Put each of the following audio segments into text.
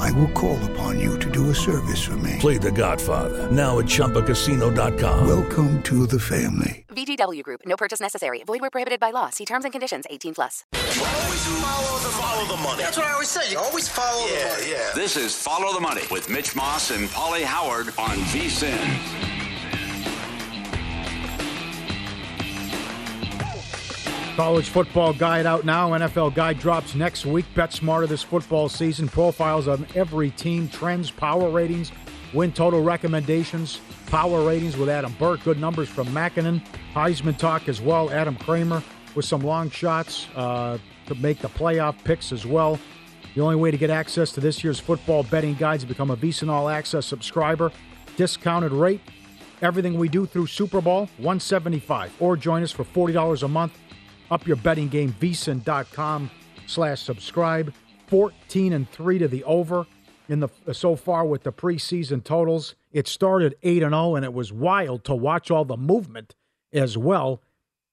I will call upon you to do a service for me. Play The Godfather now at ChumbaCasino.com. Welcome to the family. VGW Group. No purchase necessary. Void where prohibited by law. See terms and conditions. 18 plus. Always follow the, follow the money. That's what I always say. You always follow yeah, the money. Yeah. This is Follow the Money with Mitch Moss and Paulie Howard on VSIN. College football guide out now. NFL guide drops next week. Bet smarter this football season. Profiles on every team, trends, power ratings, win total recommendations, power ratings with Adam Burke. Good numbers from Makinen. Heisman talk as well. Adam Kramer with some long shots uh, to make the playoff picks as well. The only way to get access to this year's football betting guides is become a VSiN All Access subscriber. Discounted rate. Everything we do through Super Bowl, 175 Or join us for $40 a month. Up your betting game, vsin.com slash subscribe. 14 and 3 to the over in the so far with the preseason totals. It started 8 and 0, and it was wild to watch all the movement as well.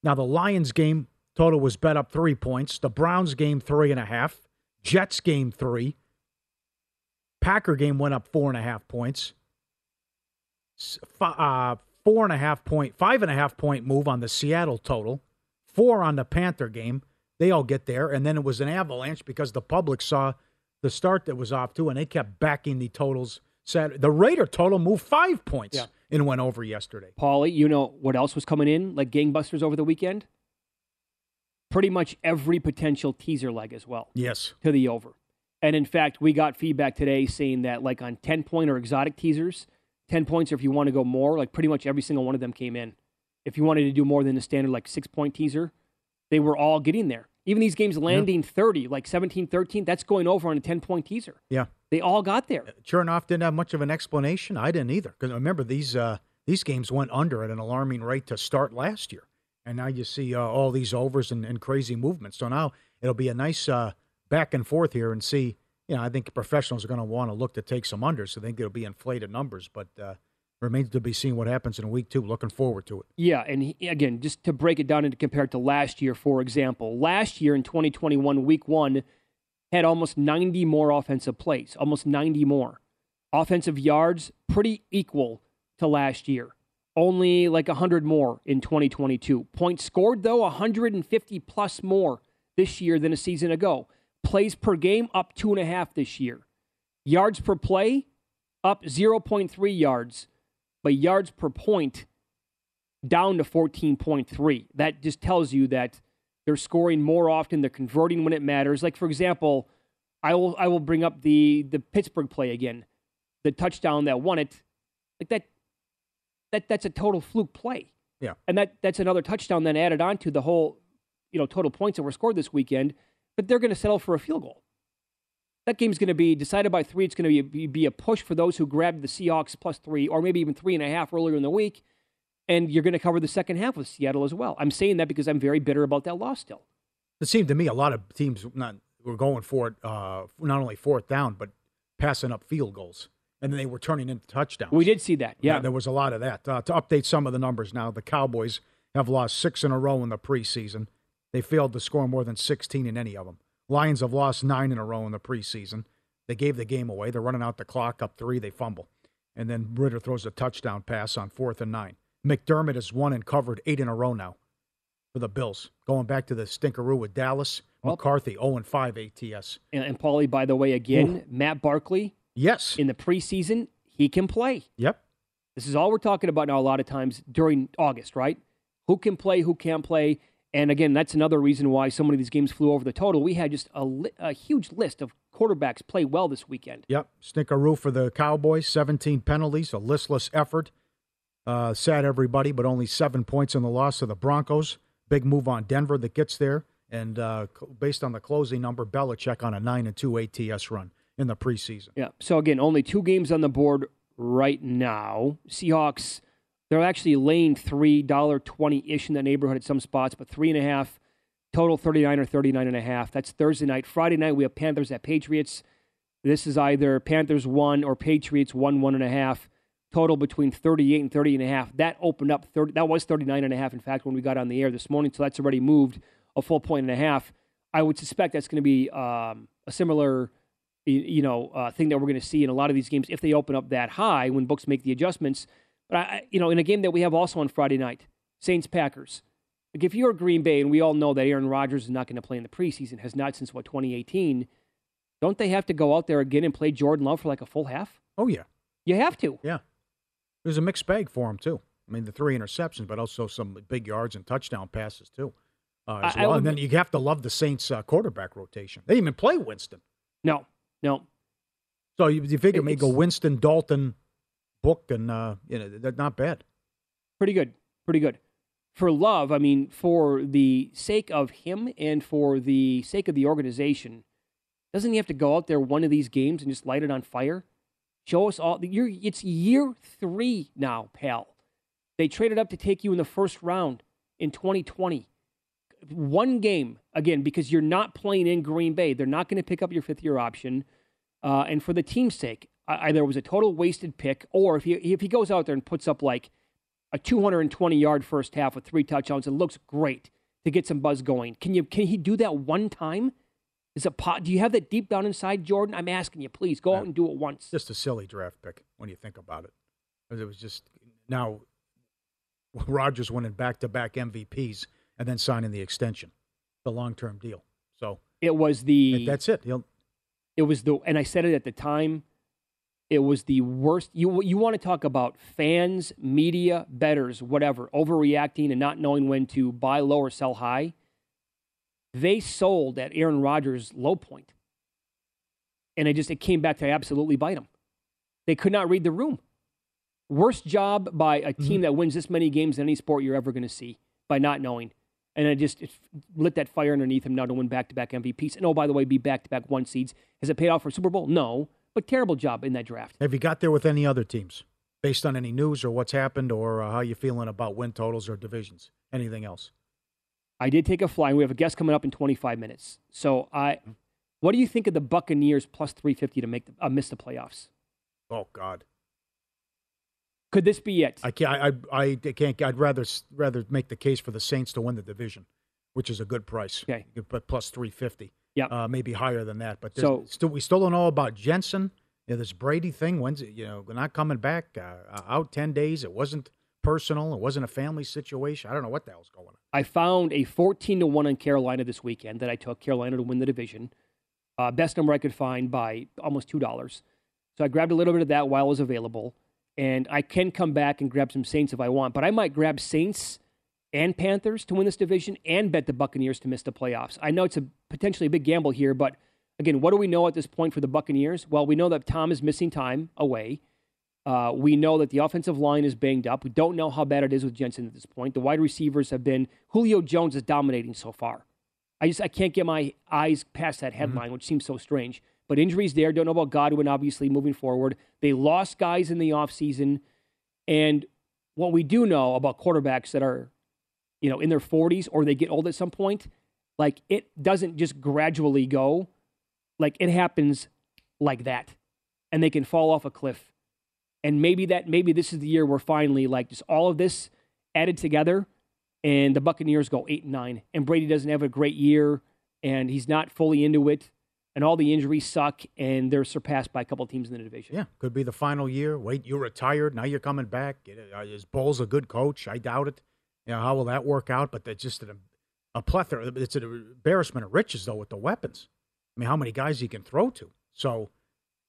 Now, the Lions game total was bet up three points. The Browns game, three and a half. Jets game, three. Packer game went up four and a half points. Uh, four and a half point, five and a half point move on the Seattle total four on the Panther game. They all get there, and then it was an avalanche because the public saw the start that was off too, and they kept backing the totals. Saturday. The Raider total moved five points Yeah. and went over yesterday. Paulie, you know what else was coming in like gangbusters over the weekend? Pretty much every potential teaser leg as well Yes. to the over. And in fact, we got feedback today saying that like on 10 point or exotic teasers, 10 points or if you want to go more, like pretty much every single one of them came in. If you wanted to do more than the standard like 6 point teaser, they were all getting there. Even these games landing 30, like 17 13, that's going over on a 10 point teaser. Yeah. They all got there. Chernoff didn't have much of an explanation. I didn't either. Because remember, these uh, these games went under at an alarming rate to start last year. And now you see uh, all these overs and, and crazy movements. So now it'll be a nice uh, back and forth here and see. You know, I think professionals are going to want to look to take some unders. So I think it'll be inflated numbers, but uh, remains to be seen what happens in week two. Looking forward to it. Yeah, and he, again, just to break it down and compare it to last year, for example, last year in 2021, week one had almost 90 more offensive plays, almost 90 more. Offensive yards, pretty equal to last year. Only like 100 more in 2022. Points scored, though, 150 plus more this year than a season ago. Plays per game up two and a half this year. Yards per play up 0.3 yards, but yards per point down to 14.3. That just tells you that they're scoring more often, they're converting when it matters. Like for example, I will I will bring up the the Pittsburgh play again. The touchdown that won it Like that, that that's a total fluke play. Yeah. And that that's another touchdown then added on to the whole, you know, total points that were scored this weekend. But they're going to settle for a field goal. That game's going to be decided by three. It's going to be, be a push for those who grabbed the Seahawks plus three, or maybe even three and a half earlier in the week. And you're going to cover the second half with Seattle as well. I'm saying that because I'm very bitter about that loss still. It seemed to me a lot of teams not were going for it, uh, not only fourth down, but passing up field goals. And they were turning into touchdowns. We did see that. Yeah. there was a lot of that. Uh, to update some of the numbers now, the Cowboys have lost six in a row in the preseason. They failed to score more than 16 in any of them. Lions have lost nine in a row in the preseason. They gave the game away. They're running out the clock up three. They fumble. And then Ridder throws a touchdown pass on fourth and nine. McDermott has won and covered eight in a row now for the Bills. Going back to the stinkeroo with Dallas, well, McCarthy 0 and 5 ATS. And, and Paulie, by the way, again, Ooh. Matt Barkley. Yes. In the preseason, he can play. Yep. This is all we're talking about now a lot of times during August, right? Who can play, who can't play. And again, that's another reason why so many of these games flew over the total. We had just a, li- a huge list of quarterbacks play well this weekend. Yep. Stinkeroo for the Cowboys, 17 penalties, a listless effort. Uh, sad everybody, but only seven points in the loss to the Broncos. Big move on Denver that gets there. And uh, based on the closing number, Belichick on a 9 and 2 ATS run in the preseason. Yeah. So again, only two games on the board right now. Seahawks, they're actually laying three dollar twenty ish in the neighborhood at some spots, but three and a half total 39 or 39 and a. That's Thursday night. Friday night we have Panthers at Patriots. This is either Panthers one or Patriots one one and a half. Total between 38 and 30 and a half. That opened up 30. That was 39 and a half. In fact, when we got on the air this morning, so that's already moved a full point and a half. I would suspect that's going to be um, a similar you know, uh, thing that we're going to see in a lot of these games if they open up that high when books make the adjustments. But I, you know, in a game that we have also on Friday night, Saints Packers. Like if you're Green Bay, and we all know that Aaron Rodgers is not going to play in the preseason, has not since what 2018. Don't they have to go out there again and play Jordan Love for like a full half? Oh yeah, you have to. Yeah, there's a mixed bag for him too. I mean, the three interceptions, but also some big yards and touchdown passes too. Uh, as I, well. I would, and then you have to love the Saints' uh, quarterback rotation. They didn't even play Winston. No, no. So you, you figure maybe go Winston, Dalton, Book, and uh, you know they're not bad. Pretty good. Pretty good. For Love, I mean, for the sake of him and for the sake of the organization, doesn't he have to go out there one of these games and just light it on fire? Show us all. You're, it's year three now, pal. They traded up to take you in the first round in 2020. One game, again, because you're not playing in Green Bay. They're not going to pick up your fifth year option. Uh, and for the team's sake, Uh, either it was a total wasted pick, or if he if he goes out there and puts up like a 220 yard first half with three touchdowns, it looks great to get some buzz going. Can you can he do that one time? Is it pot? Do you have that deep down inside, Jordan? I'm asking you, please go out and do it once. Just a silly draft pick when you think about it, because it was just now Rodgers winning back to back MVPs and then signing the extension, the long term deal. So it was the that's it. He'll, it was the, and I said it at the time. It was the worst. You you want to talk about fans, media, betters, whatever, overreacting and not knowing when to buy low or sell high. They sold at Aaron Rodgers' low point, and it just it came back to absolutely bite them. They could not read the room. Worst job by a team mm-hmm. that wins this many games in any sport you're ever going to see by not knowing and I just lit that fire underneath him now to win back to back MVPs. And oh, by the way, be back to back one seeds. Has it paid off for Super Bowl? No, but terrible job in that draft. Have you got there with any other teams based on any news or what's happened or uh, how you feeling about win totals or divisions? Anything else? I did take a fly. We have a guest coming up in 25 minutes. So I, mm-hmm. what do you think of the Buccaneers plus 350 to make the, uh, miss the playoffs? Oh God. Could this be it? I can't. I, I, I can't. I'd rather rather make the case for the Saints to win the division, which is a good price. Okay, but plus three fifty. Yeah, uh, maybe higher than that. But so still, we still don't know about Jensen. You know, this Brady thing. When's it? You know, not coming back. Uh, out ten days. It wasn't personal. It wasn't a family situation. I don't know what the hell's going on. I found a fourteen to one on Carolina this weekend that I took Carolina to win the division. Uh, best number I could find by almost two dollars. So I grabbed a little bit of that while it was available and I can come back and grab some Saints if I want, but I might grab Saints and Panthers to win this division and bet the Buccaneers to miss the playoffs. I know it's a potentially a big gamble here, but again, what do we know at this point for the Buccaneers? Well, we know that Tom is missing time away. Uh, we know that the offensive line is banged up. We don't know how bad it is with Jensen at this point. The wide receivers have been Julio Jones is dominating so far. I just I can't get my eyes past that headline, mm-hmm. which seems so strange. But injuries there. Don't know about Godwin, obviously, moving forward. They lost guys in the offseason. And what we do know about quarterbacks that are, you know, in their 40s or they get old at some point, like it doesn't just gradually go. Like it happens like that. And they can fall off a cliff. And maybe that maybe this is the year where finally like just all of this added together and the Buccaneers go 8 and 9 and Brady doesn't have a great year and he's not fully into it and all the injuries suck, and they're surpassed by a couple teams in the division. Yeah, could be the final year. Wait, you're retired now. You're coming back. Uh, is Bowles a good coach? I doubt it. You know, how will that work out? But that's just a, a plethora. It's an embarrassment of riches, though, with the weapons. I mean, how many guys he can throw to? So,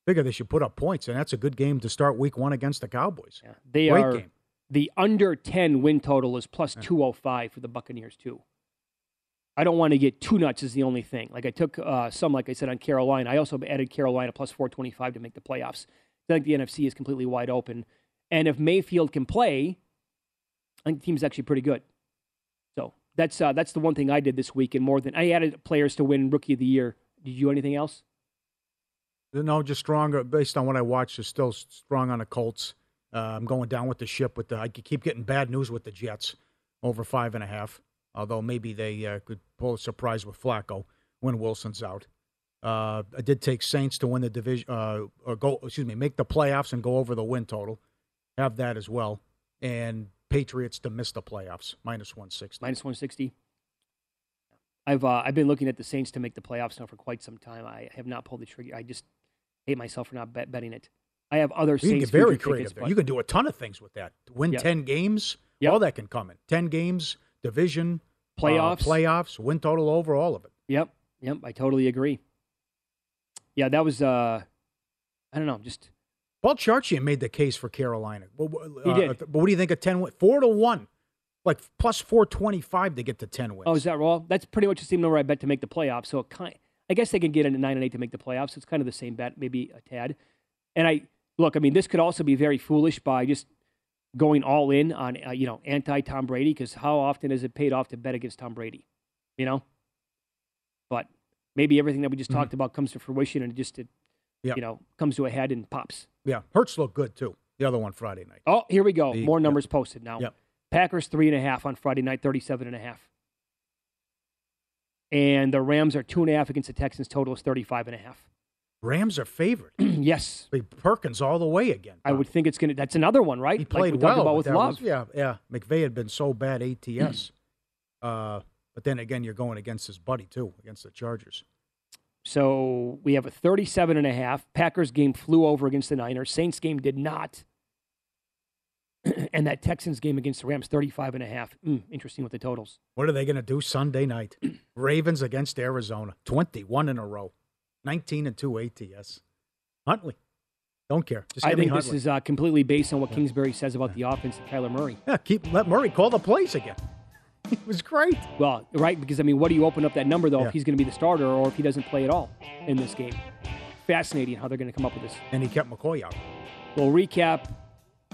figure they should put up points, and that's a good game to start Week One against the Cowboys. Yeah, they Great are. Game. The under ten win total is plus yeah. two hundred oh five for the Buccaneers too. I don't want to get too nuts is the only thing. Like I took uh, some, like I said, on Carolina. I also added Carolina plus 425 to make the playoffs. I think the NFC is completely wide open. And if Mayfield can play, I think the team's actually pretty good. So that's uh, that's the one thing I did this week, and more than I added players to win Rookie of the Year. Did you do anything else? No, just stronger based on what I watched. Is still strong on the Colts. Uh, I'm going down with the ship. With the I keep getting bad news with the Jets over five and a half although maybe they uh, could pull a surprise with Flacco when Wilson's out. Uh, I did take Saints to win the division, uh, or go, excuse me, make the playoffs and go over the win total. Have that as well. And Patriots to miss the playoffs, minus 160. Minus 160. I've uh, I've been looking at the Saints to make the playoffs now for quite some time. I have not pulled the trigger. I just hate myself for not bet- betting it. I have other you Saints. You get very creative there. You can do a ton of things with that. Win yep. 10 games, yep. all that can come in. 10 games, division, playoffs, uh, playoffs, win total over, all of it. Yep, yep, I totally agree. Yeah, that was uh, I don't know, just. Paul Charchian made the case for Carolina. Uh, he did. But what do you think of ten? Four to one, like plus four twenty five to get to ten wins. Oh, is that wrong? That's pretty much the same number I bet to make the playoffs. So it kind, I guess they can get into nine and eight to make the playoffs. It's kind of the same bet, maybe a tad. And I look, I mean, this could also be very foolish by just going all in on uh, you know anti Tom Brady because how often has it paid off to bet against Tom Brady? You know, but maybe everything that we just mm-hmm. talked about comes to fruition and just it, yep. you know comes to a head and pops. Yeah, Hurts looked good too. The other one Friday night. Oh, here we go. The, More numbers posted now. Yep. Packers three and a half on Friday night, 37 and a half. And the Rams are two and a half against the Texans. Total is 35 and a half. Rams are favored. yes, Perkins all the way again. I would think it's gonna. That's another one, right? He played like we well. About with Love. Was, yeah, yeah. McVay had been so bad ATS, uh, but then again, you're going against his buddy too, against the Chargers. So we have a 37 and a half. Packers game flew over against the Niners. Saints game did not. and that Texans game against the Rams, 35 and a half. Mm, interesting with the totals. What are they going to do Sunday night? Ravens against Arizona, 21 in a row. 19 and 2 ATS. Huntley. Don't care. Just I think this is uh, completely based on what Kingsbury says about the offense of Kyler Murray. Yeah, keep let Murray call the plays again. It was great. Well, right, because I mean, what do you open up that number though yeah. if he's going to be the starter or if he doesn't play at all in this game? Fascinating how they're going to come up with this. And he kept McCoy out. We'll recap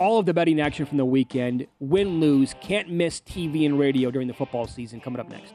all of the betting action from the weekend. Win, lose, can't miss TV and radio during the football season. Coming up next.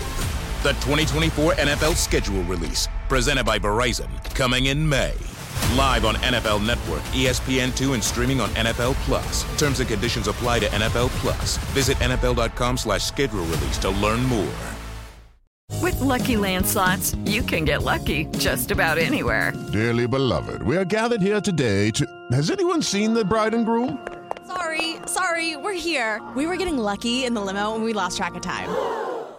The 2024 NFL schedule release, presented by Verizon, coming in May. Live on NFL Network, E ESPN2, and streaming on NFL Plus. Terms and conditions apply to NFL Plus. Visit NFL.com slash schedule release to learn more. With Lucky Land slots, you can get lucky just about anywhere. Dearly beloved, we are gathered here today to. Has anyone seen the bride and groom? Sorry, sorry, we're here. We were getting lucky in the limo and we lost track of time.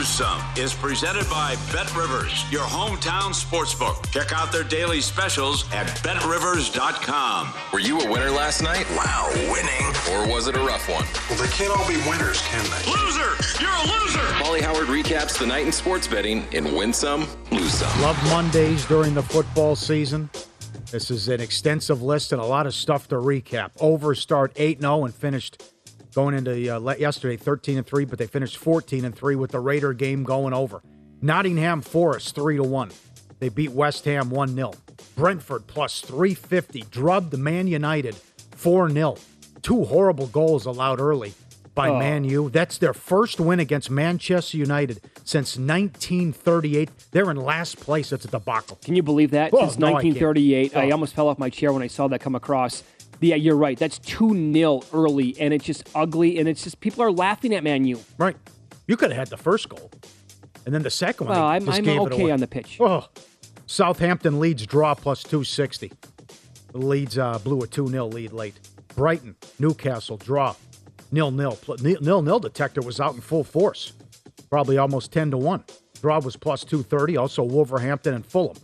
Lose Some is presented by Bet Rivers, your hometown sportsbook. Check out their daily specials at betrivers.com. Were you a winner last night? Wow, winning. Or was it a rough one? Well, they can't all be winners, can they? Loser! You're a loser! Paulie Howard recaps the night in sports betting in Win Some, Lose Some. Love Mondays during the football season. This is an extensive list and a lot of stuff to recap. Over start 8 0 and finished going into uh, yesterday 13 and 3, but they finished 14 and 3 with the Raider game going over. Nottingham Forest 3 to 1. They beat West Ham 1 0. Brentford plus 350 drubbed Man United 4 0. Two horrible goals allowed early by Oh. Man U. That's their first win against Manchester United since 1938. They're in last place. It's a debacle. Can you believe that? Oh, Since no, 1938, I, Oh. almost fell off my chair when I saw that come across. Yeah, you're right. That's 2 0 early, and it's just ugly, and it's just people are laughing at Man U. Right. You could have had the first goal. And then the second one, Well, I'm, just I'm okay on the pitch. Oh, Southampton leads draw plus 260. The Leeds uh, blew a 2 0 lead late. Brighton, Newcastle, draw nil nil. Nil nil detector was out in full force. Probably almost 10 to 1. Draw was plus 230. Also, Wolverhampton and Fulham,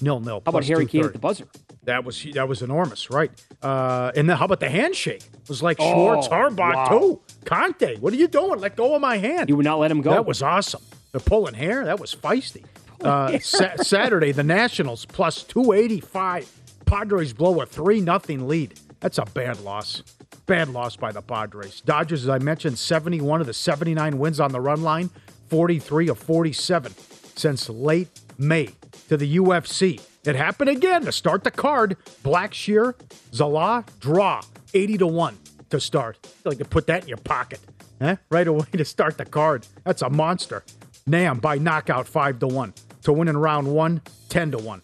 nil nil. How about Harry Kane at the buzzer? That was that was enormous, right? Uh, and then how about the handshake? It was like Oh, Schwartz, Harbaugh wow. too. Conte, what are you doing? Let go of my hand. You would not let him go. That was awesome. They're pulling hair. That was feisty. Uh, sa- Saturday, the Nationals plus 285. Padres blow a 3 nothing lead. That's a bad loss. Bad loss by the Padres. Dodgers, as I mentioned, 71 of the 79 wins on the run line, 43 of 47 since late May to the UFC. It happened again to start the card. Blackshear, Zala, draw 80 to 1 to start. Like to put that in your pocket. Eh? Right away to start the card. That's a monster. Nam by knockout 5 to 1. To win in round 1, 10 to 1.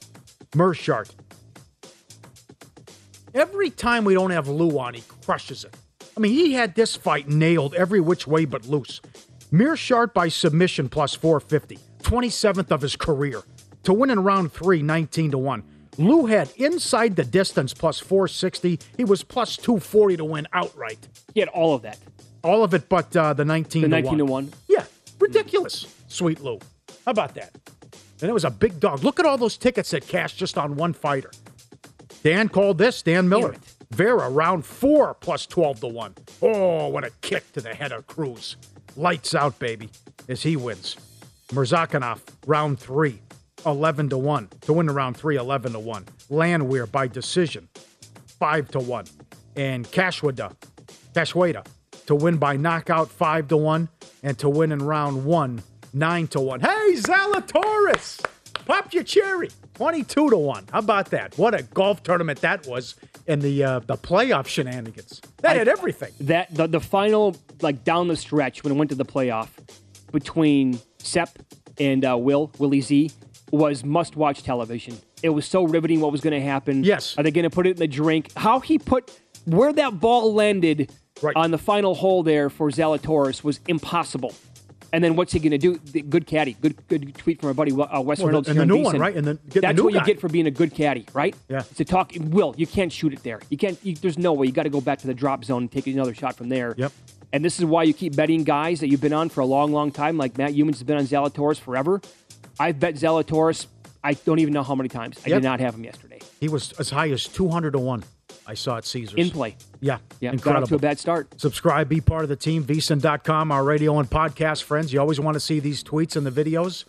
Mershart. Every time we don't have Lou on, he crushes it. I mean, he had this fight nailed every which way but loose. Mearshart by submission plus 450, 27th of his career. To win in round 3, 19 to 1. Lou had inside the distance plus 460. He was plus 240 to win outright. He had all of that. All of it but uh, the 19 The to 19 1. to 1. Yeah, ridiculous. Sweet Lou. How about that? And it was a big dog. Look at all those tickets that cashed just on one fighter. Dan called this, Dan Miller. Vera, round four plus 12 to 1. Oh, what a kick to the head of Cruz. Lights out, baby, as he wins. Murzakanov, round three, 11 to 1. To win the round three, 11 to 1. Landwehr by decision, 5 to 1. And Kashwada, Kashwada, to win by knockout, 5 to 1. And to win in round one, 9 to 1. Hey, Zalatoris! Pop your cherry. 22 to 1. How about that? What a golf tournament that was and the uh, the playoff shenanigans. That I- had everything. That the, the final like down the stretch when it went to the playoff between Sepp and uh, Will Willie Z was must watch television. It was so riveting. What was going to happen? Yes. Are they going to put it in the drink? How he put where that ball landed on the final hole there for Zalatoris was impossible. And then what's he going to do? The good caddy. Good good tweet from our buddy uh, Wes Well, Reynolds. and the new one, right? And then get the that's new what you get for being a good caddy, right? Yeah. It's a talk, Will, you can't shoot it there. You can't. You, there's no way. You got to go back to the drop zone and take another shot from there. Yep. And this is why you keep betting guys that you've been on for a long, long time, like Matt Youmans has been on Zalatoris forever. I've bet Zalatoris, I don't even know how many times. I Yep. did not have him yesterday. He was as high as 200 to 1. I saw at Caesars. In play. Yeah. Yeah, got Incredible. off to a bad start. Subscribe, be part of the team, vsin.com, our radio and podcast friends. You always want to see these tweets and the videos.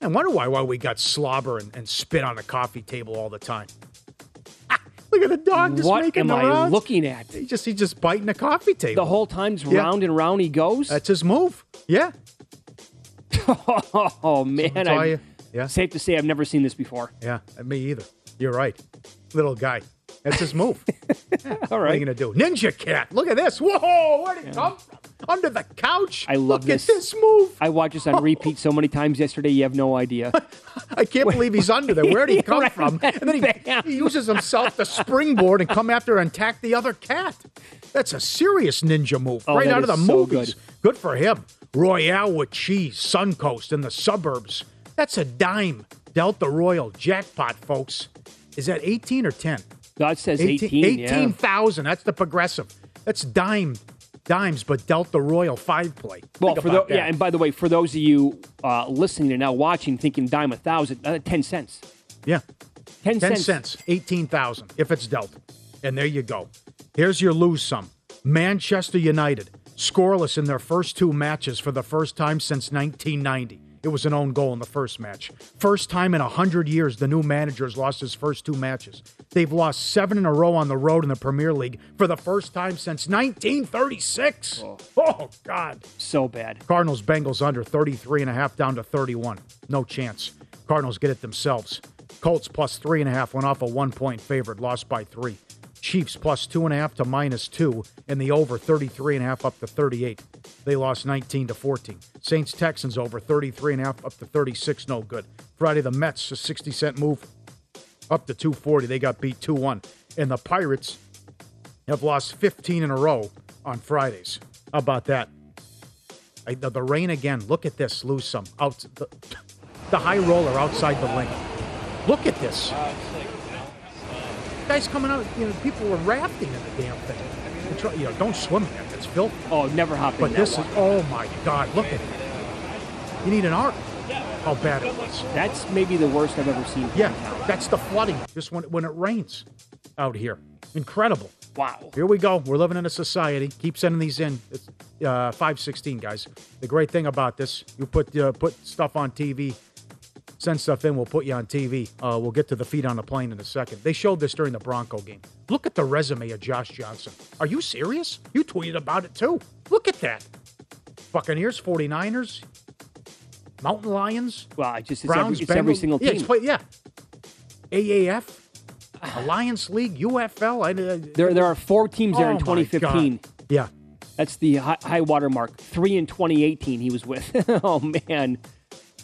And wonder why why we got slobber and, and spit on the coffee table all the time. Ah, Look at the dog just what making am the I rounds. looking at? He just he's just biting the coffee table. The whole time's Yeah. round and round he goes. That's his move. Yeah. oh man, I. Yeah. safe to say I've never seen this before. Yeah, uh, me either. You're right. Little guy. That's his move. All What are you going to do? Ninja cat. Look at this. Whoa, where'd he come from? Under the couch. I love Look this. at this move. I watched this on oh. repeat so many times yesterday. You have no idea. I can't believe he's under there. Where did he come Right, from? And then he, he uses himself to springboard and come after and attack the other cat. That's a serious ninja move. Oh, right out of the so movies. Good. for him. Royale with cheese, Suncoast in the suburbs. That's a dime. Delta Royal jackpot, folks. Is that 18 or 10? No, it says 18. yeah. 18,000. That's the progressive. That's dime, dimes, but Delta Royal five play. Well, Think for the, yeah, and by the way, for those of you uh, listening and now watching, thinking dime a thousand, uh, ten cents. Yeah. 10 10 cents. cents, 18,000 if it's dealt. And there you go. Here's your lose some. Manchester United, scoreless in their first two matches for the first time since 1990. It was an own goal in the first match. First time in 100 years the new manager's lost his first two matches. They've lost seven in a row on the road in the Premier League for the first time since 1936. Oh, God. So bad. Cardinals Bengals under 33 and a half down to 31. No chance. Cardinals get it themselves. Colts plus three and a half went off a one point favorite, lost by three. Chiefs plus two and a half to minus two, and the over 33 and a half up to 38. They lost 19 to 14. Saints Texans over 33 and a half up to 36, no good. Friday the Mets a 60 cent move up to 240. They got beat 2 1. And the Pirates have lost 15 in a row on Fridays. How about that? I, the, the rain again. Look at this. Lose some. Out the, the high roller outside the lane. Look at this. Guys coming out. You know, people were rafting in the damn thing. Try- You know, don't swim in it. It's filthy. Oh, never hop in But that this is. Oh my God! Look at it. You need an ark. How bad it was. That's maybe the worst I've ever seen. Yeah, that's the flooding. Just when when it rains out here. Incredible. Wow. Here we go. We're living in a society. Keep sending these in. It's uh, five sixteen, guys. The great thing about this, you put uh, put stuff on TV. Send stuff in. We'll put you on TV. Uh, we'll get to the feet on the plane in a second. They showed this during the Bronco game. Look at the resume of Josh Johnson. Are you serious? You tweeted about it too. Look at that. Buccaneers, 49ers, Mountain Lions. Well, I just it's, Browns, every, it's every Bengals. single Yeah, team. he's played, yeah. AAF, Alliance League, UFL. I, uh, there, there are four teams there Oh, in 2015. God. Yeah. That's the high, high water mark. Three in 2018 he was with. oh, man.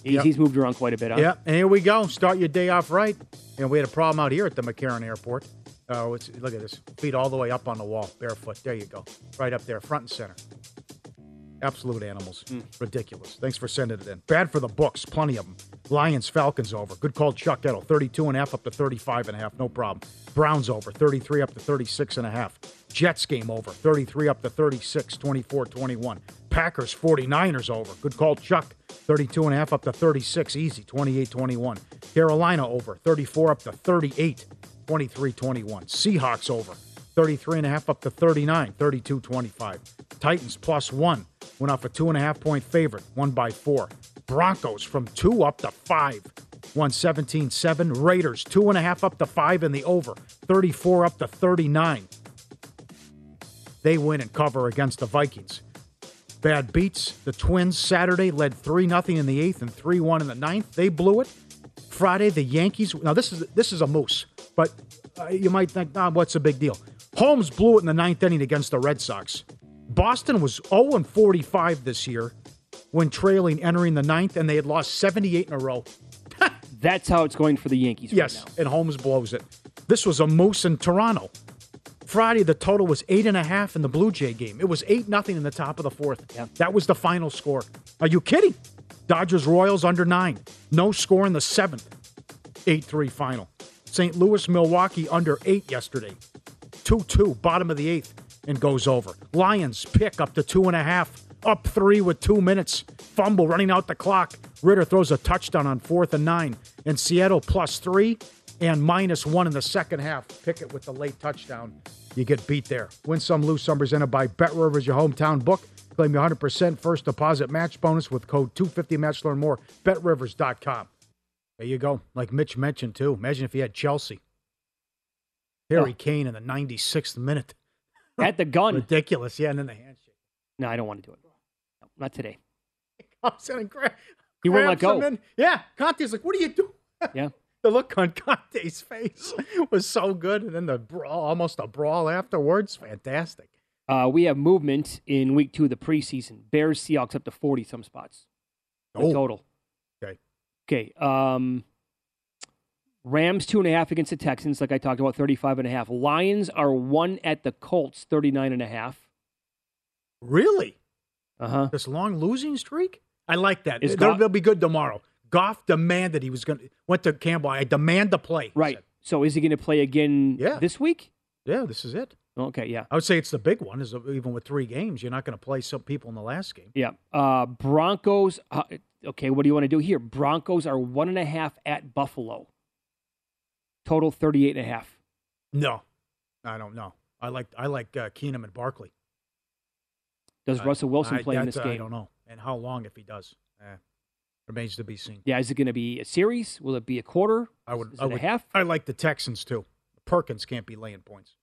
He's, Yep. he's moved around quite a bit, huh? Yeah, and here we go. Start your day off right. And we had a problem out here at the McCarran Airport. Uh, it's, look at this. Feet all the way up on the wall, barefoot. There you go. Right up there, front and center. Absolute animals. Ridiculous. Thanks for sending it in. Bad for the books. Plenty of them. Lions, Falcons over. Good call, Chuck Edel. 32 and a half up to 35 and a half. No problem. Browns over. 33 up to 36 and a half. Jets game over. 33 up to 36, 24 21. Packers, 49ers over. Good call, Chuck. 32 and a half up to 36. Easy. 28 21. Carolina over. 34 up to 38, 23 21. Seahawks over. 33 and a half up to 39, 32 25. Titans plus one. Went off a two and a half point favorite, one by four. Broncos from two up to five, won 17 7. Raiders two and a half up to five in the over, 34 up to 39. They win and cover against the Vikings. Bad beats. The Twins Saturday led 3 0 in the eighth and 3 1 in the ninth. They blew it. Friday, the Yankees. Now, this is this is a moose, but uh, you might think, nah, what's the big deal? Holmes blew it in the ninth inning against the Red Sox. Boston was 0 45 this year when trailing entering the ninth, and they had lost 78 in a row. That's how it's going for the Yankees right Yes, and Holmes blows it. This was a moose in Toronto. Friday, the total was eight and a half in the Blue Jay game. It was eight nothing in the top of the fourth. Yeah. That was the final score. Are you kidding? Dodgers Royals under nine. No score in the seventh. Eight three final. St. Louis Milwaukee under eight yesterday. Two two bottom of the eighth. and goes over. Lions pick up to two and a half, up three with two minutes. Fumble running out the clock. Ridder throws a touchdown on fourth and nine. And Seattle plus three and minus one in the second half. Pickett with the late touchdown. You get beat there. Win some, lose some. Presented by Bet Rivers, your hometown book. Claim your 100% first deposit match bonus with code 250match. Learn more. BetRivers.com. There you go. Like Mitch mentioned, too. Imagine if he had Chelsea. Harry Oh. Kane in the 96th minute. At the gun. Ridiculous. Yeah, and then the handshake. No, I don't want to do it. No, not today. Comes in and gra- He won't let go. in. Yeah, Conte's like, what are you doing? Yeah. The look on Conte's face was so good. And then the brawl, almost a brawl afterwards. Fantastic. Uh, we have movement in week two of the preseason. Bears, Seahawks up to 40 some spots. The Oh. total. Okay. Okay. Um, Rams two and a half against the Texans, like I talked about, 35 and a half. Lions are one at the Colts, 39 and a half. Really? Uh huh. This long losing streak? I like that. Is They'll, Goff- they'll be good tomorrow. Goff demanded he was going to, went to Campbell. I demand to play. Right. So is he going to play again Yeah. this week? Yeah, this is it. Okay. Yeah. I would say it's the big one. Is even with three games, you're not going to play some people in the last game. Yeah. Uh, Broncos. Uh, okay. What do you want to do here? Broncos are one and a half at Buffalo. Total 38 and a half. No, I don't know. I like I like uh, Keenum and Barkley. Does Uh, Russell Wilson I- play in this I game? don't know, and how long if he does. Eh, remains to be seen. Yeah. Is it going to be a series? Will it be a quarter? I would. Is I would. a half? I like the Texans too. Perkins can't be laying points.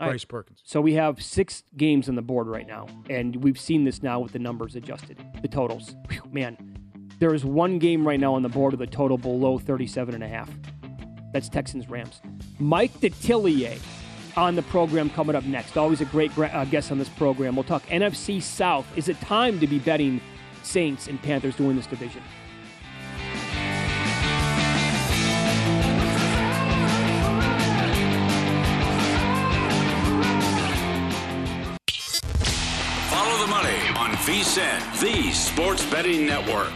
All right. Bryce Perkins. So we have six games on the board right now, and we've seen this now with the numbers adjusted, the totals. Phew, man, there is one game right now on the board with a total below 37 and a half. That's Texans Rams. Mike Detillier on the program coming up next. Always a great uh, guest on this program. We'll talk NFC South. Is it time to be betting Saints and Panthers to win this division? Follow the money on VSiN, the sports betting network.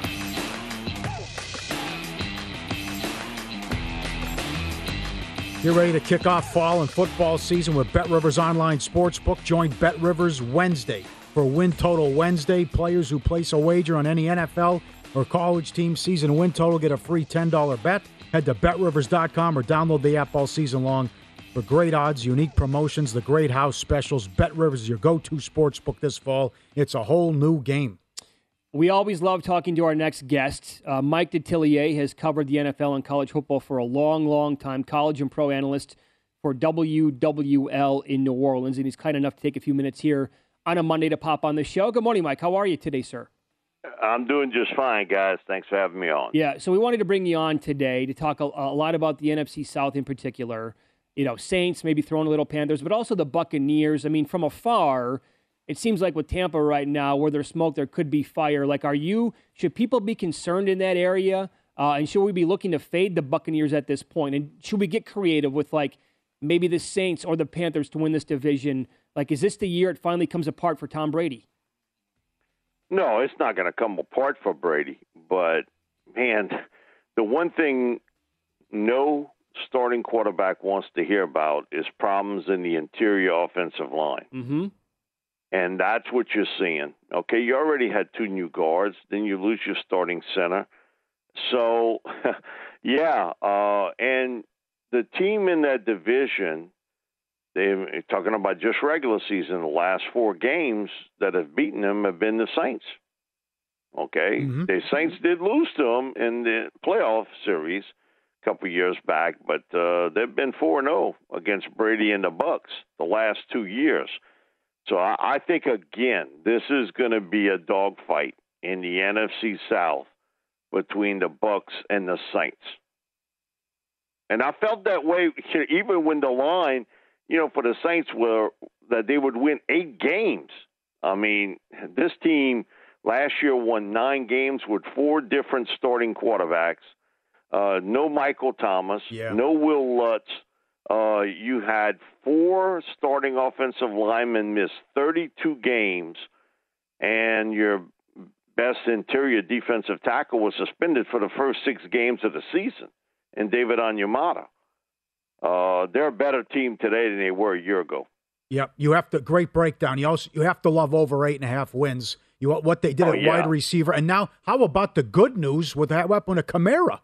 You're ready to kick off fall and football season with Bet Rivers Online Sportsbook. Join Bet Rivers Wednesday for Win Total Wednesday. Players who place a wager on any NFL or college team season win total get a free $10 bet. Head to betrivers.com or download the app all season long for great odds, unique promotions, the great house specials. Bet Rivers is your go to sportsbook this fall. It's a whole new game. We always love talking to our next guest. Uh, Mike Detillier has covered the NFL and college football for a long, long time, college and pro analyst for WWL in New Orleans, and he's kind enough to take a few minutes here on a Monday to pop on the show. Good morning, Mike. How are you today, sir? I'm doing just fine, guys. Thanks for having me on. Yeah, so we wanted to bring you on today to talk a, a lot about the NFC South in particular. You know, Saints maybe throwing a little Panthers, but also the Buccaneers. I mean, from afar, it seems like with Tampa right now, where there's smoke, there could be fire. Like, are you? Should people be concerned in that area? Uh, and should we be looking to fade the Buccaneers at this point? And should we get creative with like maybe the Saints or the Panthers to win this division? Like, is this the year it finally comes apart for Tom Brady? No, it's not going to come apart for Brady. But man, the one thing no starting quarterback wants to hear about is problems in the interior offensive line. Mm-hmm. And that's what you're seeing. Okay, you already had two new guards, then you lose your starting center. So, yeah, uh, and the team in that division, they're talking about just regular season, the last four games that have beaten them have been the Saints. Okay, the Saints did lose to them in the playoff series a couple years back, but uh, they've been four and zero against Brady and the Bucks the last two years. So I, I think again, this is going to be a dogfight in the NFC South between the Bucks and the Saints. And I felt that way even when the line, you know, for the Saints were that they would win eight games. I mean, this team last year won nine games with four different starting quarterbacks. Uh, no Michael Thomas, Yeah. no Wil Lutz. Uh, you had four starting offensive linemen miss 32 games, and your best interior defensive tackle was suspended for the first six games of the season, and David Onyemata. uh, they're a better team today than they were a year ago. Yep, you have to great breakdown. You also you have to love over eight and a half wins. You what they did Oh, at yeah. wide receiver, and now how about the good news with that weapon of Kamara?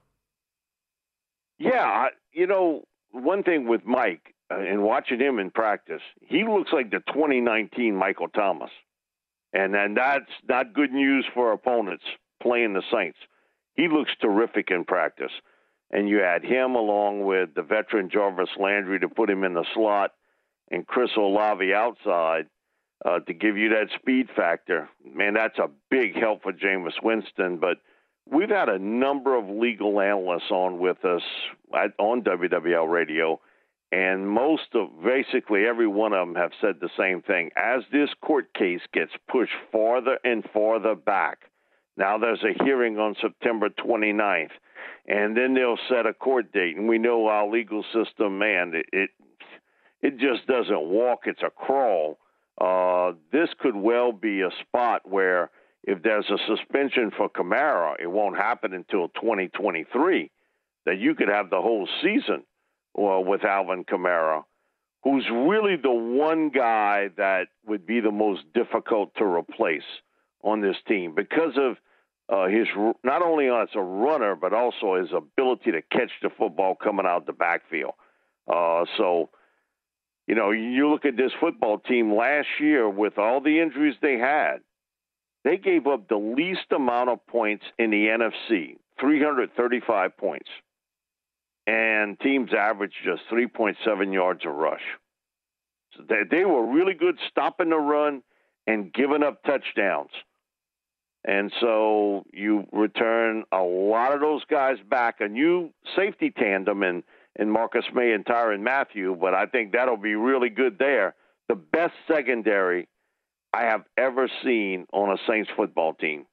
Yeah, you know, one thing with Mike uh, and watching him in practice, he looks like the 2019 Michael Thomas, and and that's not good news for opponents playing the Saints. He looks terrific in practice, and you add him along with the veteran Jarvis Landry to put him in the slot, and Chris Olave outside uh, to give you that speed factor. Man, that's a big help for Jameis Winston, but we've had a number of legal analysts on with us on WWL radio, and most of basically every one of them have said the same thing. As this court case gets pushed farther and farther back, now there's a hearing on September 29th, and then they'll set a court date. And we know our legal system, man, it it, it just doesn't walk; it's a crawl. Uh, this could well be a spot where if there's a suspension for Kamara, it won't happen until 2023. That you could have the whole season well, with Alvin Kamara, who's really the one guy that would be the most difficult to replace on this team because of uh, his not only as a runner but also his ability to catch the football coming out the backfield. Uh, so, you know, you look at this football team last year with all the injuries they had, they gave up the least amount of points in the NFC, 335 points and teams averaged just 3.7 yards a rush. So they, they were really good stopping the run and giving up touchdowns. And so you return a lot of those guys back, a new safety tandem in, in Marcus Maye and Tyrann Mathieu, but I think that'll be really good there. The best secondary I have ever seen on a Saints football team.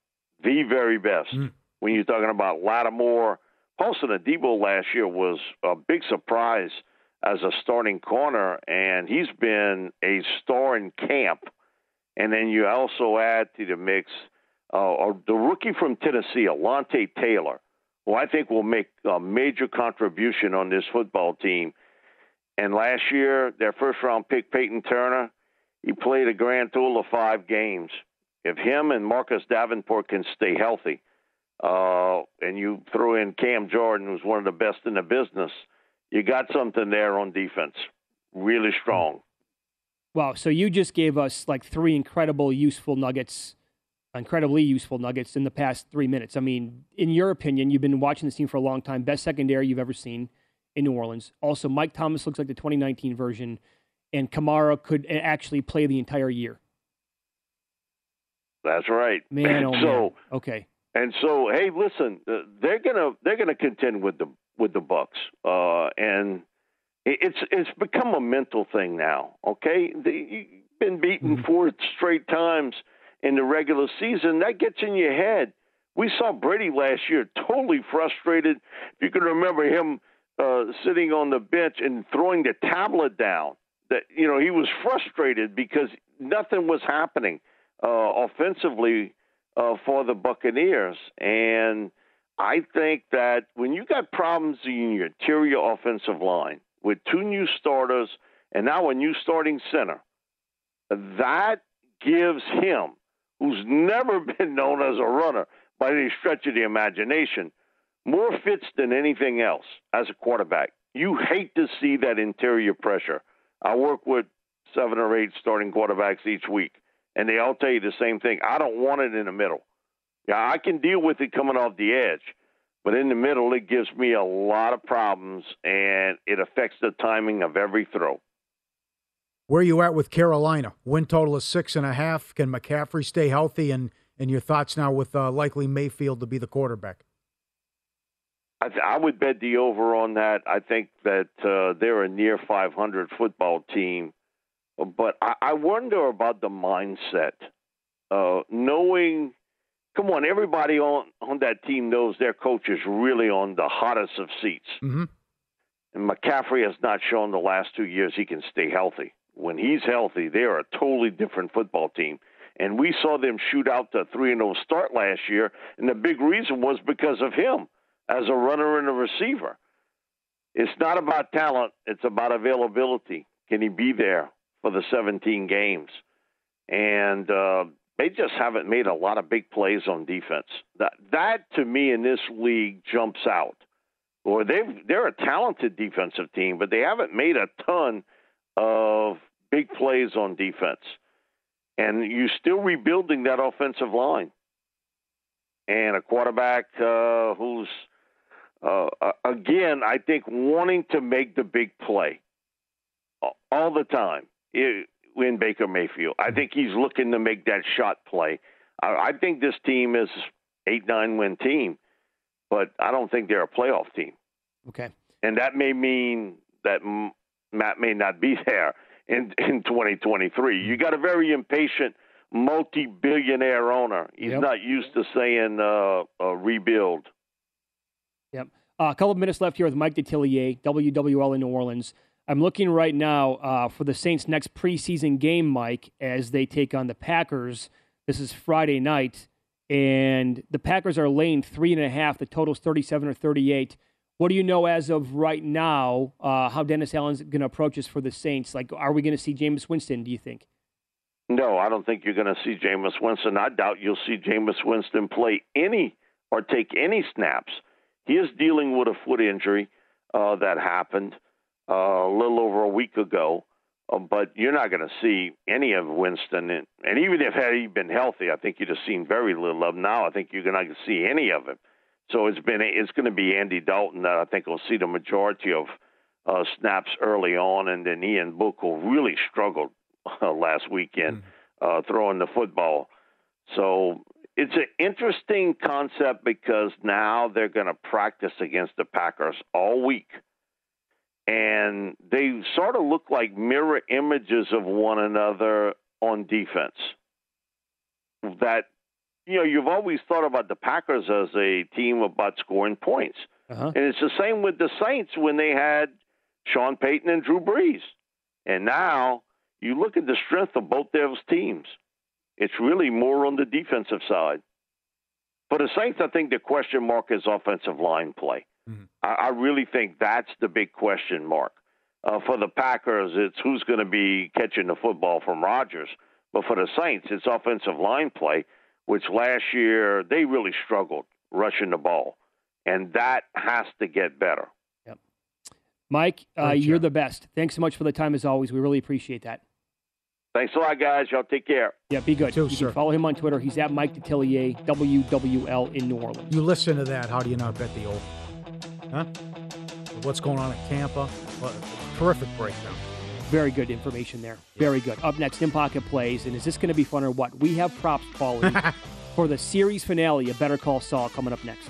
The very best. When you're talking about Lattimore, Paulson Adebo last year was a big surprise as a starting corner, and he's been a star in camp. And then you also add to the mix uh, the rookie from Tennessee, Alontae Taylor, who I think will make a major contribution on this football team. And last year, their first round pick, Peyton Turner, he played a grand total of five games. If him and Marcus Davenport can stay healthy, uh, and you throw in Cam Jordan, who's one of the best in the business, you got something there on defense. Really strong. Wow. So you just gave us like three incredible, useful nuggets, incredibly useful nuggets in the past three minutes. I mean, in your opinion, you've been watching this team for a long time. Best secondary you've ever seen in New Orleans. Also, Mike Thomas looks like the 2019 version, and Kamara could actually play the entire year. That's right. Man, oh so, man. Okay. And so, hey, listen, uh, they're gonna they're gonna contend with the with the Bucs, uh, and it's it's become a mental thing now. Okay, the, you've been beaten four straight times in the regular season. That gets in your head. We saw Brady last year, totally frustrated. If you can remember him uh, sitting on the bench and throwing the tablet down, that you know he was frustrated because nothing was happening uh, offensively uh, for the Buccaneers. And I think that when you got problems in your interior offensive line with two new starters and now a new starting center, that gives him, who's never been known as a runner by any stretch of the imagination, more fits than anything else as a quarterback. You hate to see that interior pressure. I work with seven or eight starting quarterbacks each week, and they all tell you the same thing. I don't want it in the middle. Yeah, I can deal with it coming off the edge, but in the middle, it gives me a lot of problems, and it affects the timing of every throw. Where you at with Carolina? Win total is six and a half. Can McCaffrey stay healthy? And and your thoughts now with uh, likely Mayfield to be the quarterback? I, th- I would bet the over on that. I think that uh, they're a near 500 football team, but I, I wonder about the mindset. Uh, knowing, come on, everybody on on that team knows their coach is really on the hottest of seats. Mm-hmm. And McCaffrey has not shown the last two years he can stay healthy. When he's healthy, they are a totally different football team. And we saw them shoot out the 3 0 start last year. And the big reason was because of him as a runner and a receiver. it's not about talent, it's about availability. Can he be there for the 17 games? And uh, they just haven't made a lot of big plays on defense. That, that to me in this league jumps out. Or they they're a talented defensive team, but they haven't made a ton of big plays on defense. And you're still rebuilding that offensive line. And a quarterback uh, who's uh, again, I think wanting to make the big play all the time in Baker Mayfield. I think he's looking to make that shot play. I, think this team is eight nine win team, but I don't think they're a playoff team. Okay, and that may mean that Matt may not be there in in 2023. You got a very impatient multi-billionaire owner. He's yep. not used to saying uh, uh, rebuild. Yep. Uh, a couple of minutes left here with Mike Detillier, WWL in New Orleans. I'm looking right now uh, for the Saints' next preseason game, Mike, as they take on the Packers. This is Friday night, and the Packers are laying three and a half. The total's 37 or 38. What do you know as of right now? Uh, how Dennis Allen's going to approach this for the Saints? Like, are we going to see Jameis Winston? Do you think? No, I don't think you're going to see Jameis Winston. I doubt you'll see Jameis Winston play any or take any snaps he is dealing with a foot injury uh, that happened uh, a little over a week ago. Uh, but you're not going to see any of Winston, in, and even if he had he been healthy, I think you'd have seen very little of him. Now I think you're not going to see any of him. So it's been it's going to be Andy Dalton that I think will see the majority of uh, snaps early on, and then Ian Book will really struggled uh, last weekend mm. uh, throwing the football. So it's an interesting concept because now they're going to practice against the Packers all week. And they sort of look like mirror images of one another on defense. That, you know, you've always thought about the Packers as a team about scoring points. Uh-huh. And it's the same with the Saints when they had Sean Payton and Drew Brees. And now you look at the strength of both those teams. It's really more on the defensive side. For the Saints, I think the question mark is offensive line play. Mm-hmm. I, I, really think that's the big question mark. Uh, for the Packers, it's who's going to be catching the football from Rodgers. But for the Saints, it's offensive line play, which last year they really struggled rushing the ball. And that has to get better. Yep. Mike, uh, you're the best. Thanks so much for the time as always. We really appreciate that. Thanks a lot, guys. Y'all take care. Yeah, be good. Too, you sir. can follow him on Twitter. He's at Mike Detillier, WWL in New Orleans. You listen to that. How do you not bet the over? Huh? What's going on at Tampa? terrific breakdown. Very good information there. Very good. Up next, in pocket plays. And is this going to be fun or what? We have props, Paulie, for the series finale of Better Call Saul coming up next.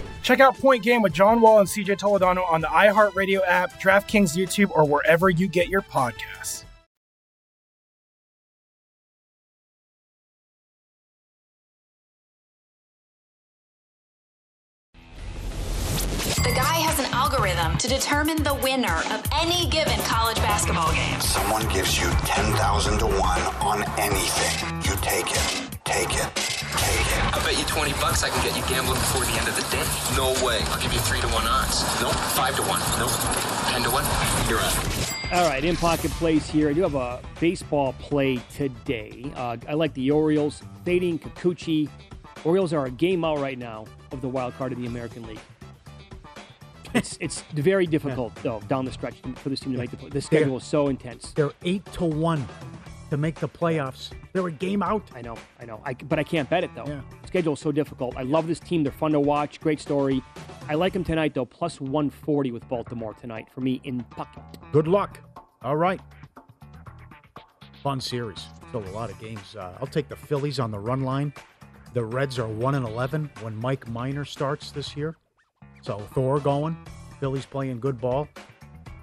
Check out Point Game with John Wall and CJ Toledano on the iHeartRadio app, DraftKings YouTube, or wherever you get your podcasts. The guy has an algorithm to determine the winner of any given college basketball game. Someone gives you 10,000 to 1 on anything. You take it. Take it. Take it. I bet you 20 bucks I can get you gambling before the end of the day. No way. I'll give you 3 to 1 odds. Nope. 5 to 1. Nope. 10 to 1. You're out. All right, in pocket plays here. I do have a baseball play today. Uh, I like the Orioles fading Kikuchi. Orioles are a game out right now of the wild card of the American League. It's it's very difficult though down the stretch for this team to make the play. The schedule is so intense. They're eight to one to make the playoffs. They're a game out. I know, I know. I, but I can't bet it though. The schedule is so difficult. I love this team. They're fun to watch. Great story. I like them tonight though. Plus 140 with Baltimore tonight for me in pocket. Good luck. All right. Fun series. Still a lot of games. Uh, I'll take the Phillies on the run line. The Reds are one and eleven when Mike Minor starts this year. So Thor going. Phillies playing good ball.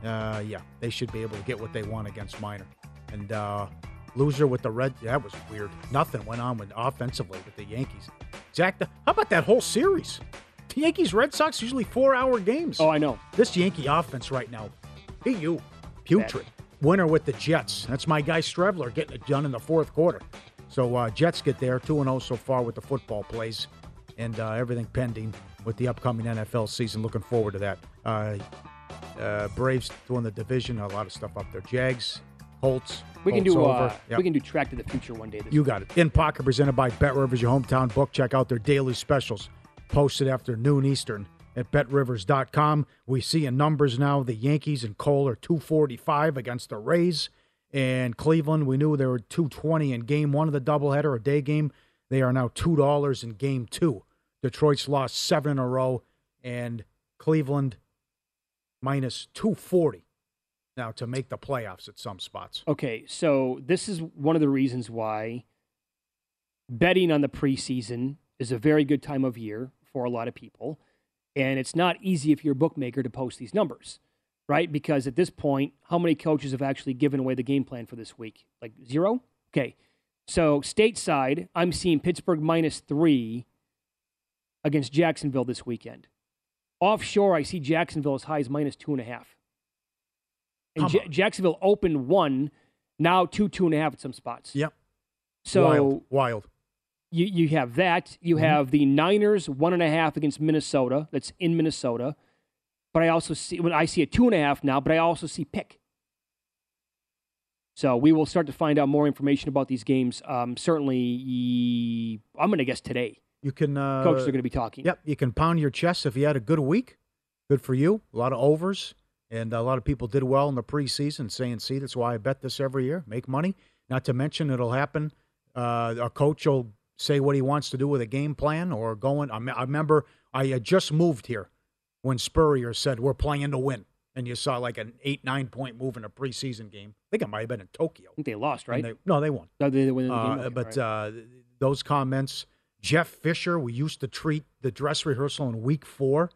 Uh, yeah, they should be able to get what they want against Minor. And uh, loser with the Red. That was weird. Nothing went on with offensively with the Yankees. Zach, the, how about that whole series? The Yankees Red Sox usually four hour games. Oh, I know. This Yankee offense right now, hey you, putrid. Winner with the Jets. That's my guy Streveler getting it done in the fourth quarter. So uh, Jets get there, two and zero so far with the football plays, and uh, everything pending with the upcoming NFL season. Looking forward to that. Uh, uh, Braves doing the division, a lot of stuff up there. Jags, Colts. We can do over. uh, Yep. we can do track to the future one day. This You got it. In Pocket, presented by Bet Rivers, your hometown book. Check out their daily specials, posted after noon Eastern at betrivers.com. We see in numbers now the Yankees and Cole are 245 against the Rays. And Cleveland, we knew they were 220 in game one of the doubleheader, a day game. They are now $2 in game two. Detroit's lost seven in a row, and Cleveland minus 240 now to make the playoffs at some spots. Okay, so this is one of the reasons why betting on the preseason is a very good time of year for a lot of people. And it's not easy if you're a bookmaker to post these numbers, right? Because at this point, how many coaches have actually given away the game plan for this week? Like zero? Okay. So stateside, I'm seeing Pittsburgh minus three against Jacksonville this weekend. Offshore, I see Jacksonville as high as minus two and a half. And Ja- Jacksonville opened one, now two, two and a half at some spots. Yep. So wild, wild. you you have that. You Mhm. have the Niners one and a half against Minnesota. That's in Minnesota. But I also see when I see a two and a half now. But I also see pick. So we will start to find out more information about these games. Um, certainly, I'm going to guess today. You can uh, Coaches are going to be talking. Yep, you can pound your chest if you had a good week. Good for you. A lot of overs, and a lot of people did well in the preseason. Saying, "See, that's why I bet this every year. Make money." Not to mention, it'll happen. Uh, a coach will say what he wants to do with a game plan or going. I, I remember I had just moved here when Spurrier said we're playing to win, and you saw like an eight nine point move in a preseason game. I think it might have been in Tokyo. I think they lost, right? They- no, they won. No, they, they win the game. Uh, Okay, but all uh, those comments, Jeff Fisher, we used to treat the dress rehearsal in week four.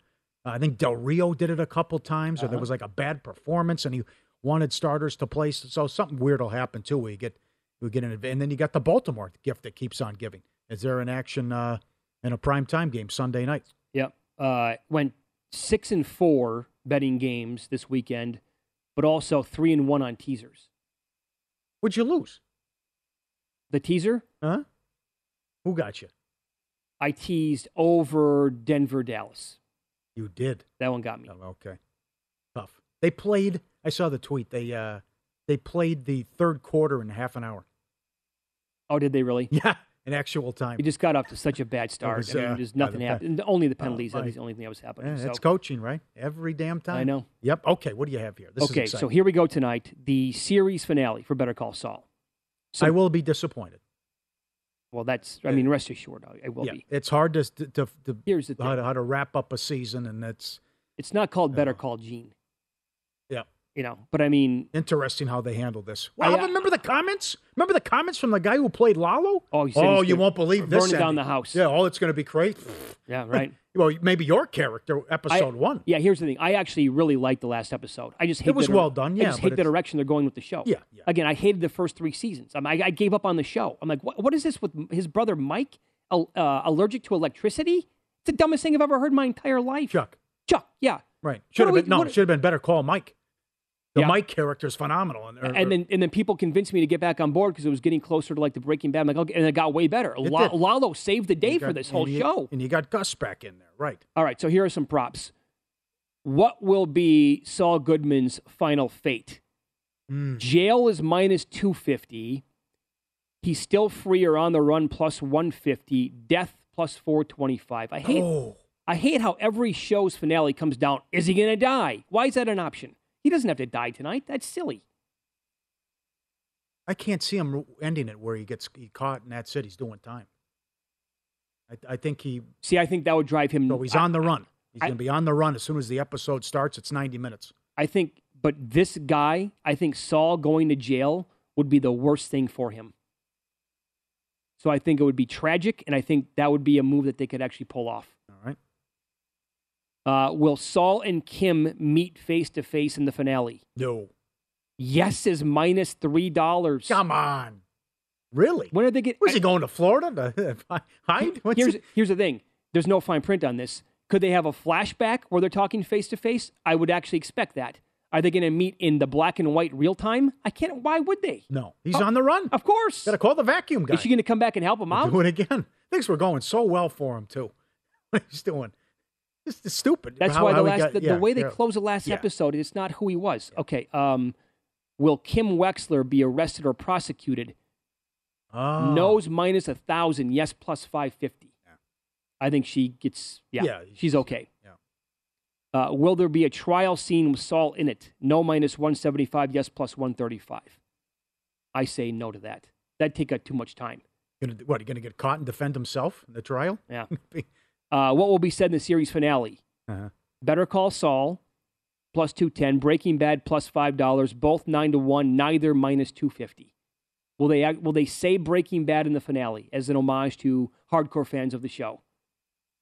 I think Del Rio did it a couple times, or there Uh-huh. was like a bad performance, and he wanted starters to play. So something weird will happen too. Where you get you get an and then you got the Baltimore gift that keeps on giving. Is there an action uh, in a prime time game Sunday night? Yep. Uh, went six and four betting games this weekend. but also three and one on teasers. Would you lose? The teaser, Huh? Who got you? I teased over Denver, Dallas. You did. That one got me. Oh, okay. Tough. They played. I saw the tweet. They uh, they played the third quarter in half an hour. Oh, did they really? Yeah, in actual time. He just got off to such a bad start. was, I mean, uh, there's nothing the happened. pen- Only the Oh, penalties. That was right. the only thing that was happening. Yeah, so. it's coaching, right? Every damn time. I know. Yep. Okay. What do you have here? This okay, so here we go tonight. The series finale for Better Call Saul. So, I will be disappointed. Well, that's. I mean, rest assured, I, will yeah, be. it's hard to to, to, to Here's the how, to how to wrap up a season, and it's It's not called Better Call Gene. yeah. You know, but I mean, Interesting how they handle this. I- Well, uh, remember the comments? Remember the comments from the guy who played Lalo? Oh, oh you won't believe this. burn down ending. the house. Yeah, oh, it's going to be great. yeah, right. well, maybe your character, I- episode one. Yeah, here's the thing. I actually really liked the last episode. I just hate It was the well done, I yeah, just hate the direction they're going with the show. Yeah, yeah. Again, I hated the first three seasons. I, mean, I, I gave up on the show. I'm like, what, what is this with his brother Mike? Uh, allergic to electricity? It's the dumbest thing I've ever heard in my entire life. Chuck. Chuck, yeah. Right. Should have do we- been no. Should have been better. Call Mike. The Yeah. Mike character is phenomenal. And, or- and then and then people convinced me to get back on board because it was getting closer to like the Breaking Bad. Like, okay, and it got way better. Did. Lalo saved the day you for this whole you- show. and you got Gus back in there, right? All right, so here are some props. What will be Saul Goodman's final fate? Hmm. Jail is minus 250. He's still free or on the run plus 150. Death plus 425. I hate Oh. I hate how every show's finale comes down. Is he going to die? Why is that an option? He doesn't have to die tonight. That's silly. I can't see him ending it where he gets he caught and that's it. He's doing time. I, I think he. See, I think that would drive him. So he's on the run. He's going to be on the run as soon as the episode starts. It's ninety minutes. I think, but this guy, I think Saul going to jail would be the worst thing for him. So I think it would be tragic, and I think that would be a move that they could actually pull off. Uh, will Saul and Kim meet face to face in the finale? No. Yes is minus three dollars. Come on. Really? When did they get? Was he going to Florida to hide? What's Here's it- here's the thing. There's no fine print on this. Could they have a flashback where they're talking face to face? I would actually expect that. Are they going to meet in the black and white real time? I can't. Why would they? No, he's Oh, on the run. Of course. Got to call the vacuum guy. Is she going to come back and help him out? Do it again. Things were going so well for him too. What he's doing, it's it's stupid. That's How- why the last got- the, the way they yeah. close the last Yeah. episode, it's not who he was. Okay. Um, will Kim Wexler be arrested or prosecuted? Oh. No's minus a thousand. Yes, plus five fifty. I think she gets. Yeah, Yeah, she's okay. Yeah. Uh, will there be a trial scene with Saul in it? No minus one seventy five. Yes, plus one thirty five. I say no to that. That'd take up too much time. Gonna, what? He going to get caught and defend himself in the trial? Yeah. Uh, what will be said in the series finale? Uh-huh. Better Call Saul, plus 210. Breaking Bad, plus $5. Both 9 to 1, neither minus 250. Will they, act- will they say Breaking Bad in the finale as an homage to hardcore fans of the show?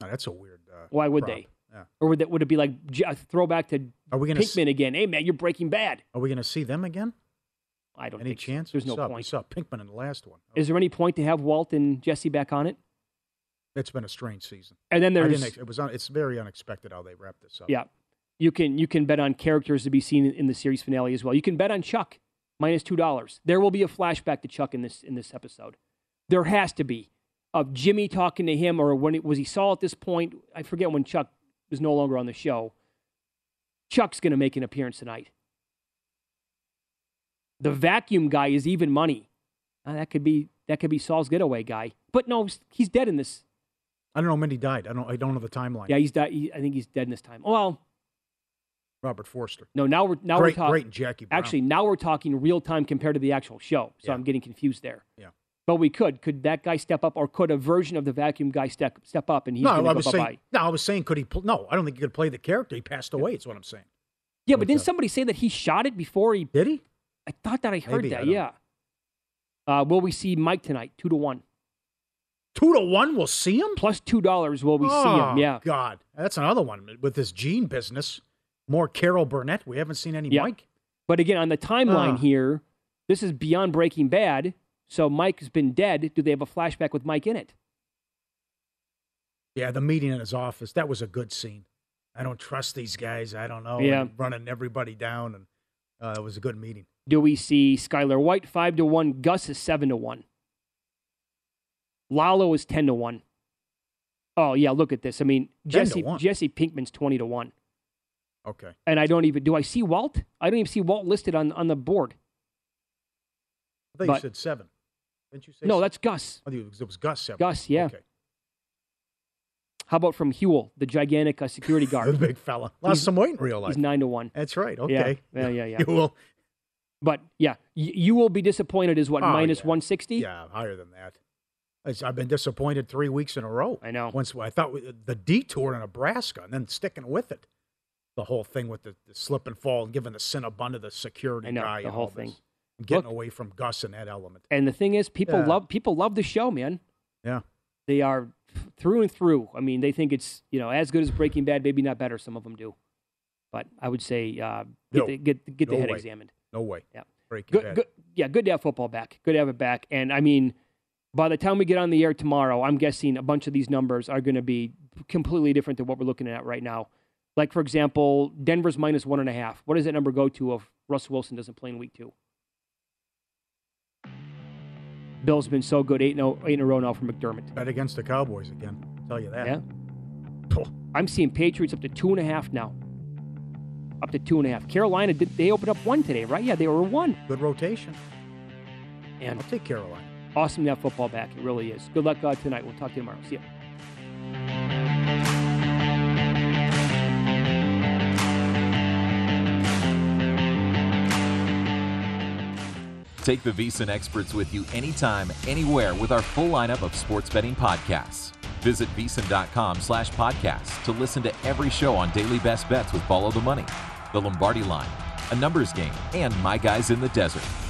Oh, that's a weird. Uh, Why would prop. they? Yeah. Or would, that, would it be like a throwback to Are we gonna s- Pinkman again? Hey, man, you're Breaking Bad. Are we going to see them again? I don't Any think so. chance? There's no saw, point. We saw Pinkman in the last one. Is there any point to have Walt and Jesse back on it? It's been a strange season. And then there's it was un, it's very unexpected how they wrapped this up. Yeah. You can you can bet on characters to be seen in, in the series finale as well. You can bet on Chuck minus two dollars. There will be a flashback to Chuck in this in this episode. There has to be of Jimmy talking to him, or when it was he Saul at this point. I forget when Chuck was no longer on the show. Chuck's going to make an appearance tonight. The vacuum guy is even money. Uh, that could be that could be Saul's getaway guy. But no, he's dead in this. I don't know when he died. I don't. I don't know the timeline. Yeah, he's died. He, I think he's dead in this time. Well, Robert Forster. No, now we're now Great- we're talking. great Jackie Brown. Actually, now we're talking real time compared to the actual show. So I'm getting confused there. Yeah. But we could. Could that guy step up, or could a version of the vacuum guy step step up and he's no, going I to was saying. No, I was saying, could he? Pl- no, I don't think he could play the character. He passed away. Is what I'm saying. Yeah, but didn't somebody say that he shot it before he? Did he? I thought that I heard Maybe, that. don't Yeah. Uh, will we see Mike tonight? Two to one. Two to one. We'll see him. Plus two dollars. Will we see Oh, him? Yeah. God, that's another one with this Gene business. More Carol Burnett. We haven't seen any Yeah. Mike. But again, on the timeline Ah. here, this is beyond Breaking Bad. So Mike has been dead. Do they have a flashback with Mike in it? Yeah, the meeting in his office. That was a good scene. I don't trust these guys. I don't know. Yeah. and running everybody down and Uh, it was a good meeting. Do we see Skyler White five to one? Gus is seven to one. Lalo is ten to one. Oh yeah, look at this. I mean, Jesse Jesse Pinkman's twenty to one, Okay. and I don't even do I see Walt? I don't even see Walt listed on on the board. I thought But- you said seven. Didn't you say No, seven? that's Gus. I think it was, it was Gus seven. Gus, yeah. Okay. How about from Huell, the gigantic uh, security guard? The big fella. Lost He's- some weight in real life. He's nine to one. That's right. Okay. yeah, yeah, yeah. You will. But yeah, y- you will be disappointed. Is what Oh, minus yeah. one sixty? Yeah, higher than that. I've been disappointed three weeks in a row. I know. Once I thought the detour in Nebraska and then sticking with it. The whole thing with the, the slip and fall and giving the Cinnabon to the security I know, guy. the and whole thing. Getting Look- away from Gus in that element. And the thing is, people Yeah. love people love the show, man. Yeah. They are through and through. I mean, they think it's you know as good as Breaking Bad, maybe not better. Some of them do, but I would say uh, get No. the, get get the head way. examined. No way. Yeah. Breaking Good, Bad. good, yeah, good to have football back. Good to have it back. And I mean, by the time we get on the air tomorrow, I'm guessing a bunch of these numbers are going to be completely different than what we're looking at right now. Like for example, Denver's minus one and a half. What does that number go to if Russell Wilson doesn't play in week two? Bill's been so good, eight in a, oh, eight in a row now for McDermott. Bet against the Cowboys again. I'll tell you that. Yeah. I'm seeing Patriots up to two and a half now. Up to two and a half. Carolina did they opened up one today, right? Yeah, they were one. Good rotation. And I'll take Carolina. Awesome to have football back. It really is. Good luck uh, tonight. We'll talk to you tomorrow. See ya. Take the VSiN experts with you anytime, anywhere with our full lineup of sports betting podcasts. Visit VSiN.com slash podcasts to listen to every show on daily best bets with Follow the Money, The Lombardi Line, A Numbers Game, and My Guys in the Desert.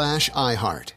slash iHeart.